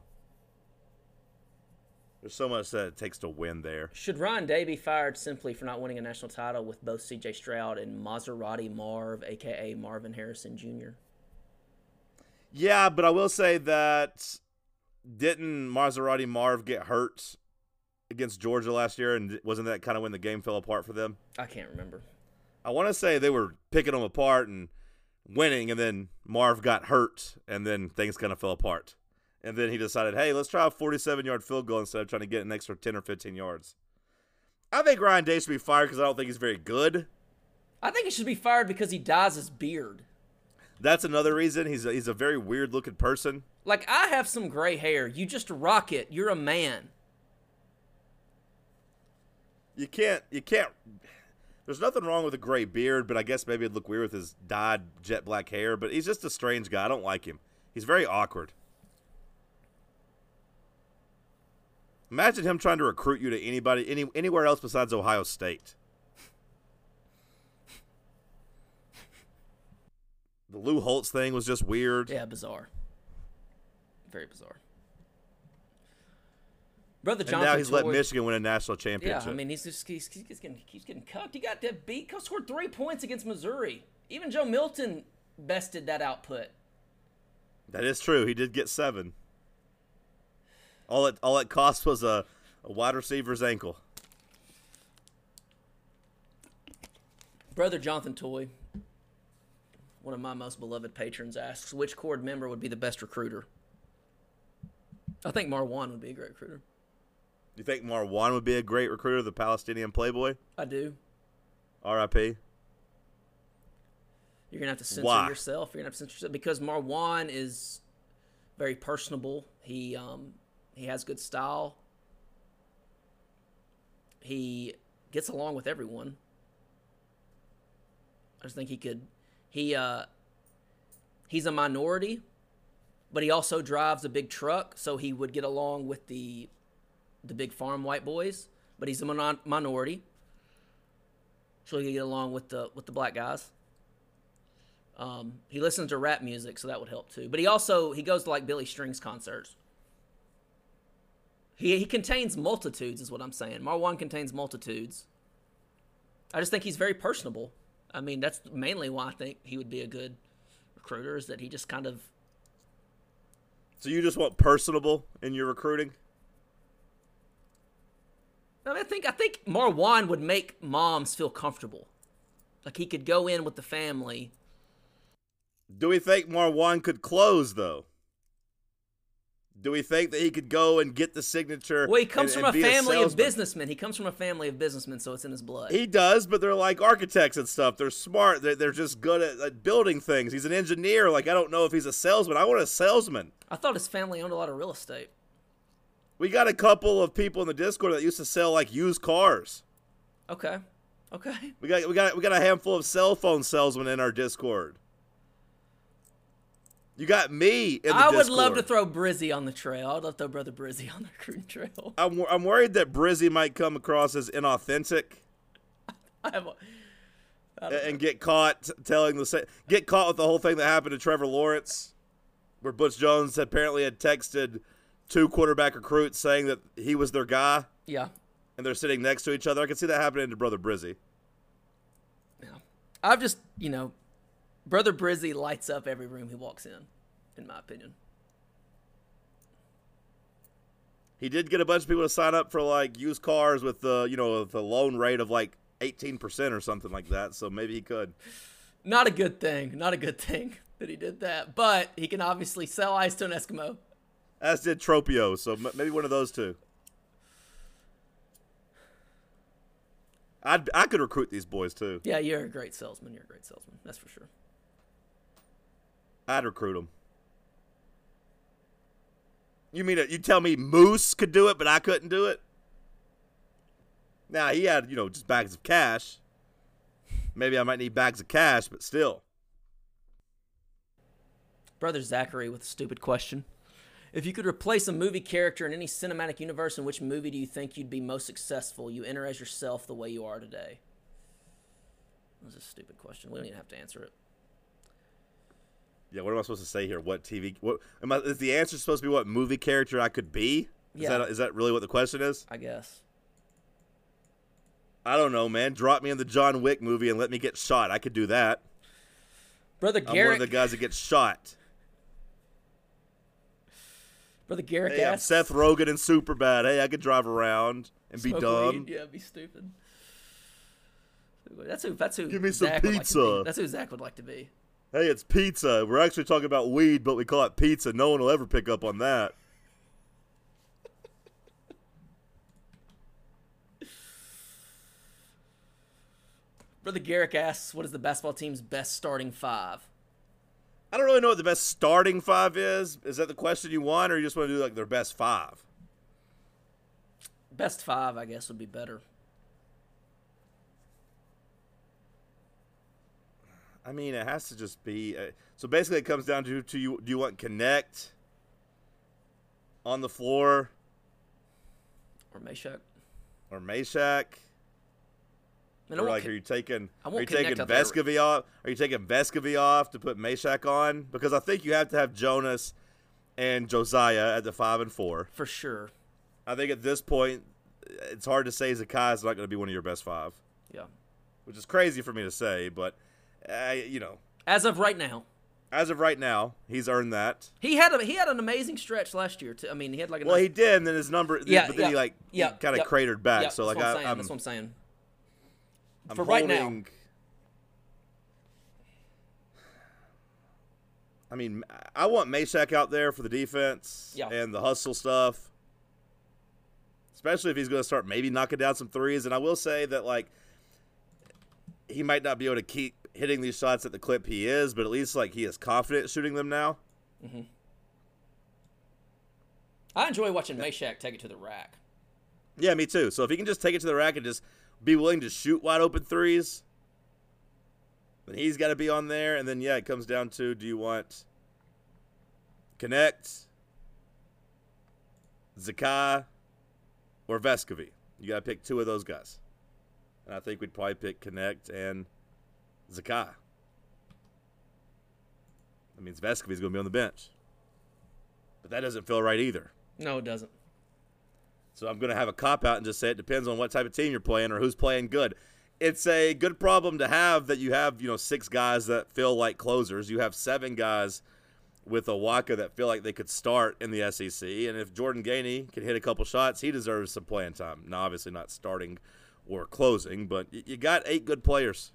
There's so much that it takes to win there. should Ryan Day be fired simply for not winning a national title with both C.J. Stroud and Maserati Marv, aka Marvin Harrison Jr.? Yeah, but I will say that didn't Maserati Marv get hurt against Georgia last year, and wasn't that kind of when the game fell apart for them? I can't remember. I want to say they were picking them apart and winning, and then Marv got hurt, and then things kind of fell apart. And then he decided, hey, let's try a 47 yard field goal instead of trying to get an extra 10 or 15 yards. I think Ryan Day should be fired because I don't think he's very good. I think he should be fired because he dyes his beard. That's another reason. He's a, he's a very weird looking person. Like I have some gray hair. You just rock it. You're a man. You can't you can't. There's nothing wrong with a gray beard, but I guess maybe it'd look weird with his dyed jet black hair. But he's just a strange guy. I don't like him. He's very awkward. Imagine him trying to recruit you to anybody any anywhere else besides Ohio State. The Lou Holtz thing was just weird. Yeah, bizarre. Very bizarre. Brother And now he's let Michigan win a national championship. Yeah. I mean he's just he's, he's getting keeps getting cucked. He got to beat scored three points against Missouri. Even Joe Milton bested that output. that is true. He did get seven. All it all it cost was a, a wide receiver's ankle. Brother Jonathan Toy, one of my most beloved patrons, asks which cord member would be the best recruiter. I think Marwan would be a great recruiter. You think Marwan would be a great recruiter, the Palestinian playboy? I do. R.I.P. You're gonna have to censor Why? yourself. You're gonna have to censor yourself because Marwan is very personable. He um he has good style. He gets along with everyone. I just think he could. He uh he's a minority, but he also drives a big truck, so he would get along with the the big farm white boys. But he's a mon- minority, so he could get along with the with the black guys. Um, he listens to rap music, so that would help too. But he also he goes to like Billy Strings concerts. He he contains multitudes, is what I'm saying. Marwan contains multitudes. I just think he's very personable. I mean, that's mainly why I think he would be a good recruiter. Is that he just kind of So you just want personable in your recruiting? I, mean, I think I think Marwan would make moms feel comfortable. Like he could go in with the family. Do we think Marwan could close though? Do we think that he could go and get the signature? Well, he comes and- from and a family of businessmen. He comes from a family of businessmen, so it's in his blood. He does, but they're like architects and stuff. They're smart. They're, they're just good at, at building things. He's an engineer. Like I don't know if he's a salesman. I want a salesman. I thought his family owned a lot of real estate. We got a couple of people in the Discord that used to sell like used cars. Okay, okay. We got we got we got a handful of cell phone salesmen in our Discord. You got me in the I would love to throw Brizzy on the trail. I'd love to throw Brother Brizzy on the recruiting trail. I'm, wor- I'm worried that Brizzy might come across as inauthentic I have a, and, and get caught telling the sa- get caught with the whole thing that happened to Trevor Lawrence, where Butch Jones apparently had texted two quarterback recruits saying that he was their guy, yeah, and they're sitting next to each other. I can see that happening to Brother Brizzy. yeah. I've just, you know, Brother Brizzy lights up every room he walks in, in my opinion. He did get a bunch of people to sign up for like used cars with the you know the loan rate of like 18% or something like that. So maybe he could. Not a good thing. Not a good thing that he did that. But he can obviously sell ice to an Eskimo. As did Tropio. So maybe one of those two. I'd, I could recruit these boys too. Yeah, you're a great salesman. You're a great salesman. That's for sure. I'd recruit him. You mean? Uh, you tell me Moose could do it, but I couldn't do it? Now he had you know just bags of cash. Maybe I might need bags of cash, but still. Brother Zachary with a stupid question. If you could replace a movie character in any cinematic universe, in which movie do you think you'd be most successful? You enter as yourself the way you are today. That's a stupid question. We don't even have to answer it. Yeah, what am I supposed to say here? What TV? What am I? Is the answer supposed to be what movie character I could be? Is Yeah. that is that really what the question is? I guess. I don't know, man. Drop me in the John Wick movie and let me get shot. I could do that. Brother I'm one of the guys that gets shot. Brother Garrett Hey, I'm. Seth Rogen in Superbad. Hey, I could drive around and be dumb. weed. Yeah, be stupid. That's who. That's who. Give me some Zach like pizza. be. That's who Zach would like to be. Hey, it's pizza. We're actually talking about weed, but we call it pizza. No one will ever pick up on that. Brother Garrick asks, "What is the basketball team's best starting five? I don't really know what the best starting five is. Is that the question you want, or you just want to do like their best five? Best five, I guess, would be better. I mean, it has to just be. Uh, so basically, it comes down to: to you, do you want Knecht on the floor Or Mashack. or Mashack? Or like, con- are you taking? I Are you taking Knecht out there. Vescovi off? Are you taking Vescovi off to put Mashack on? Because I think you have to have Jonas and Josiah at the five and four. for sure. I think at this point, it's hard to say Zakai is not going to be one of your best five, Yeah. which is crazy for me to say, but uh, you know, As of right now, as of right now, he's earned that. he had a he had an amazing stretch last year. Too. I mean, he had like a Well, nice, he did, and then his number, yeah, but then he like yeah, kind of yeah, cratered back. yeah, so like that's what I, I'm. I'm, that's what I'm saying. I'm for right now. I mean, I want Mashack out there for the defense Yeah. and the hustle stuff. Especially if he's going to start maybe knocking down some threes. And I will say that, like, he might not be able to keep hitting these shots at the clip he is, but at least, like, he is confident shooting them now. Mm-hmm. I enjoy watching Mashack take it to the rack. Yeah, me too. So if he can just take it to the rack and just be willing to shoot wide open threes, then he's got to be on there. And then yeah, it comes down to do you want Knecht, Zakai, or Vescovi? You got to pick two of those guys. And I think we'd probably pick Knecht and Zakai. That means Vescovi's going to be on the bench. But that doesn't feel right either. No, it doesn't. So I'm going to have a cop out and just say it depends on what type of team you're playing or who's playing good. It's a good problem to have that you have, you know, six guys that feel like closers. You have seven guys with Awaka that feel like they could start in the SEC. And if Jordan Gainey can hit a couple shots, he deserves some playing time. Now, obviously not starting or closing, but you got eight good players.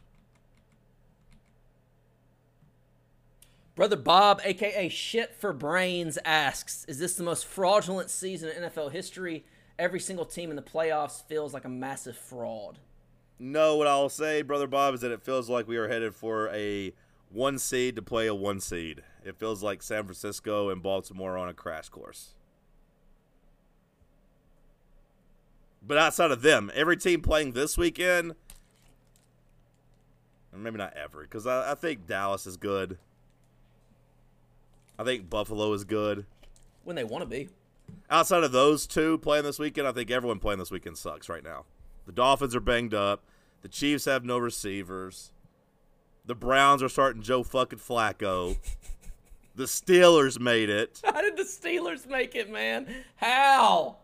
Brother Bob, aka Shit for Brains, asks Is this the most fraudulent season in NFL history? Every single team in the playoffs feels like a massive fraud. No, what I'll say, Brother Bob, is that it feels like we are headed for a one seed to play a one seed. It feels like San Francisco and Baltimore on a crash course. But outside of them, every team playing this weekend, maybe not every, because I, I think Dallas is good. I think Buffalo is good. When they want to be. Outside of those two playing this weekend, I think everyone playing this weekend sucks right now. The Dolphins are banged up. The Chiefs have no receivers. The Browns are starting Joe fucking Flacco. the Steelers made it. How did the Steelers make it, man? How?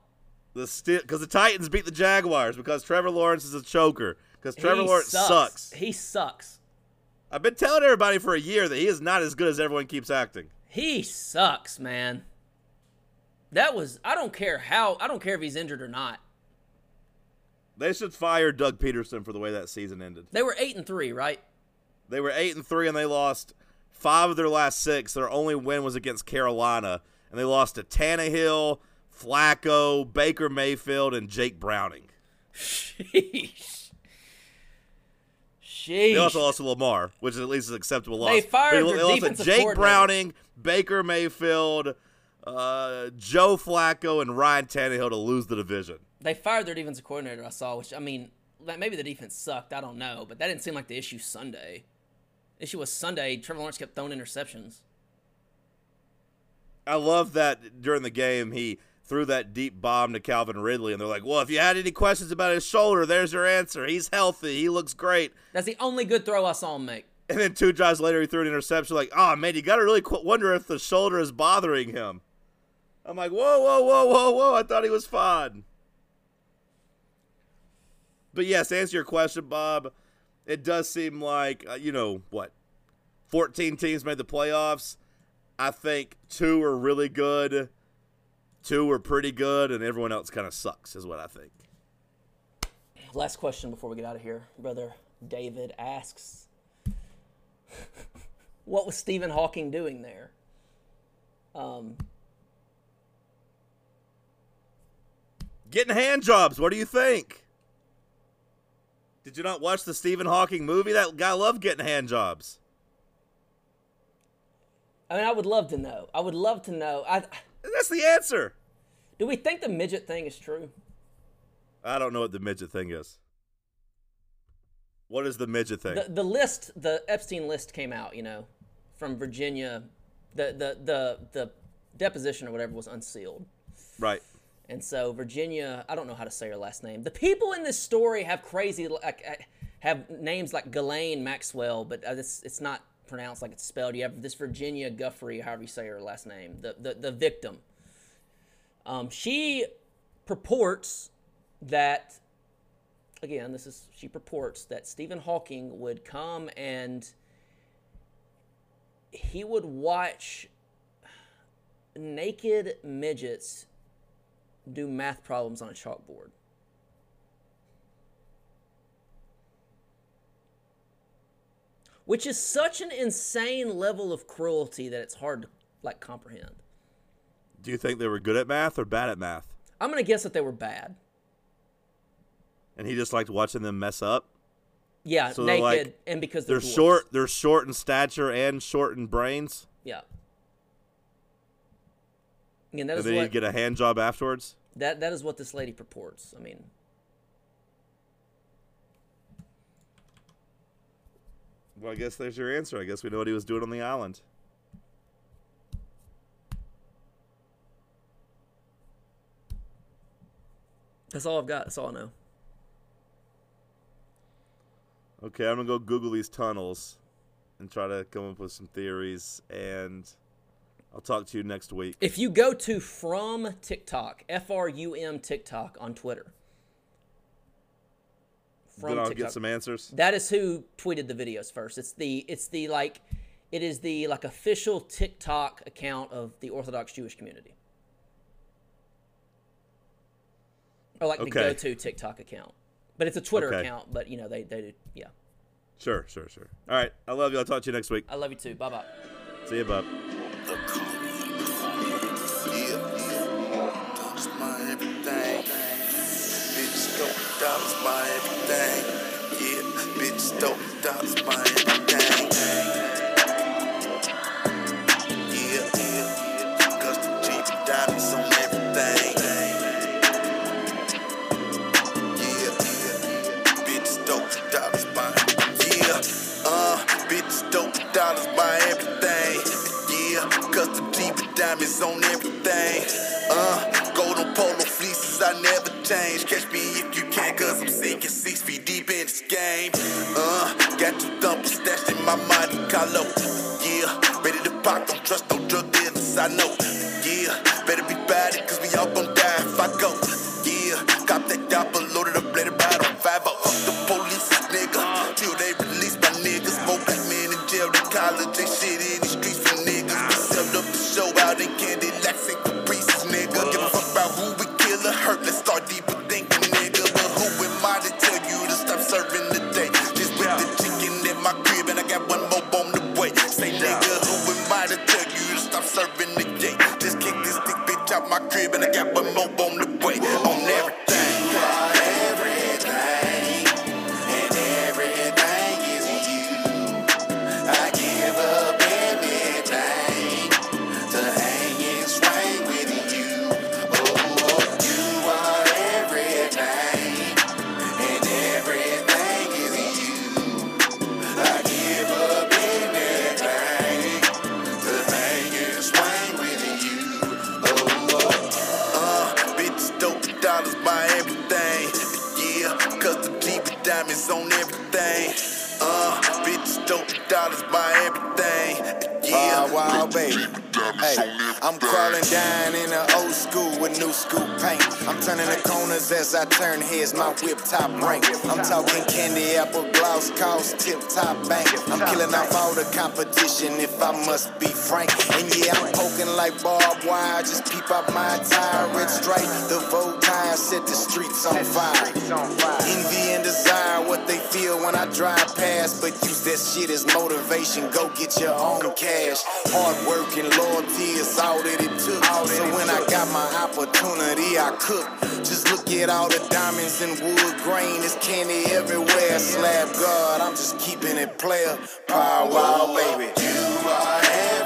The Steel because the Titans beat the Jaguars because Trevor Lawrence is a choker. Because Trevor He Lawrence sucks. He sucks. I've been telling everybody for a year that he is not as good as everyone keeps acting. He sucks, man. That was I don't care how I don't care if he's injured or not. They should fire Doug Pederson for the way that season ended. They were eight and three, right? They were eight and three, and they lost five of their last six. Their only win was against Carolina, and they lost to Tannehill, Flacco, Baker Mayfield, and Jake Browning. Sheesh. They also lost to Lamar, which is at least an acceptable loss. They fired their they lost to Jake. Browning, Baker Mayfield, uh, Joe Flacco, and Ryan Tannehill to lose the division. They fired their defensive coordinator. I saw, which I mean, maybe the defense sucked. I don't know, but that didn't seem like the issue Sunday. issue was Sunday. Trevor Lawrence kept throwing interceptions. I love that during the game he threw that deep bomb to Calvin Ridley, and they're like, "Well, if you had any questions about his shoulder, there's your answer. He's healthy. He looks great." That's the only good throw I saw him make. And then two drives later, he threw an interception. Like, oh man, you got to really qu- wonder if the shoulder is bothering him. I'm like, whoa, whoa, whoa, whoa, whoa! I thought he was fine. But yes, to answer your question, Bob, it does seem like uh, you know what, 14 teams made the playoffs. I think two are really good, two are pretty good, and everyone else kind of sucks. Is what I think. Last question before we get out of here. Brother David asks What was Stephen Hawking doing there? Um, Getting hand jobs. What do you think? Did you not watch the Stephen Hawking movie? That guy loved getting hand jobs. I mean, I would love to know. I would love to know. I, That's the answer. do we think the midget thing is true? I don't know what the midget thing is. What is the midget thing? The, the list, the Epstein list came out, you know, from Virginia. The, the, the, the deposition or whatever was unsealed. right. And so Virginia, I don't know how to say her last name. The people in this story have crazy, like, uh, have names like Ghislaine Maxwell, but uh, it's it's not pronounced like it's spelled. You have this Virginia Giuffre, however you say her last name, the the, the victim. Um, she purports that again, this is she purports that Stephen Hawking would come and he would watch naked midgets do math problems on a chalkboard. Which is such an insane level of cruelty that it's hard to like comprehend. Do you think they were good at math or bad at math? I'm gonna guess that they were bad. And he just liked watching them mess up. Yeah, So naked, like- and because They're they're, short. They're short in stature and short in brains. Yeah. And that And is then what you get a hand job afterwards. that that is what this lady purports. I mean, Well, I guess there's your answer. I guess we know what he was doing on the island. that's all I've got. That's all I know. Okay, I'm gonna go Google these tunnels and try to come up with some theories, and I'll talk to you next week. If you go to Frum TikTok, F R U M TikTok on Twitter. Then I'll get some answers. That is who tweeted the videos first. It's the it's the like it is the like official TikTok account of the Orthodox Jewish community. Or like the go-to TikTok account. But it's a Twitter Okay. account, but you know, they they do yeah. Sure, sure, sure. All right, I love you. I'll talk to you next week. I love you too. Bye-bye. See you, bub. Dope dollars my everything. Yeah, bitch, dope dollars buy everything. Yeah, diamonds on everything. Yeah, yeah, bitch, dope dollars my yeah. Uh, bitch, dope dollars my everything. Yeah, diamonds on everything. Uh, golden polo fleeces, I never change. Catch me can, cause I'm sinking six feet deep in this game. Uh, got two thumpers stashed in my Monte Carlo. Yeah, ready to pop, don't trust no drug dealers, I know. I turn heads, my whip top rank. I'm talking candy apple gloss, cost tip top bank. I'm killing off all the competition if I must be frank. And yeah, I'm poking like barbed wire, just peep out my tire, red stripe. The Vogue tire set the streets on fire. Envy and desire what they feel when I drive past, but use that shit as motivation. Go get your own cash. Hard work and loyalty is all that it took. So when I got my opportunity, I cook. Just look at all the diamonds and wood grain. It's candy everywhere. Slab God, I'm just keeping it player. Power wow, baby. you are.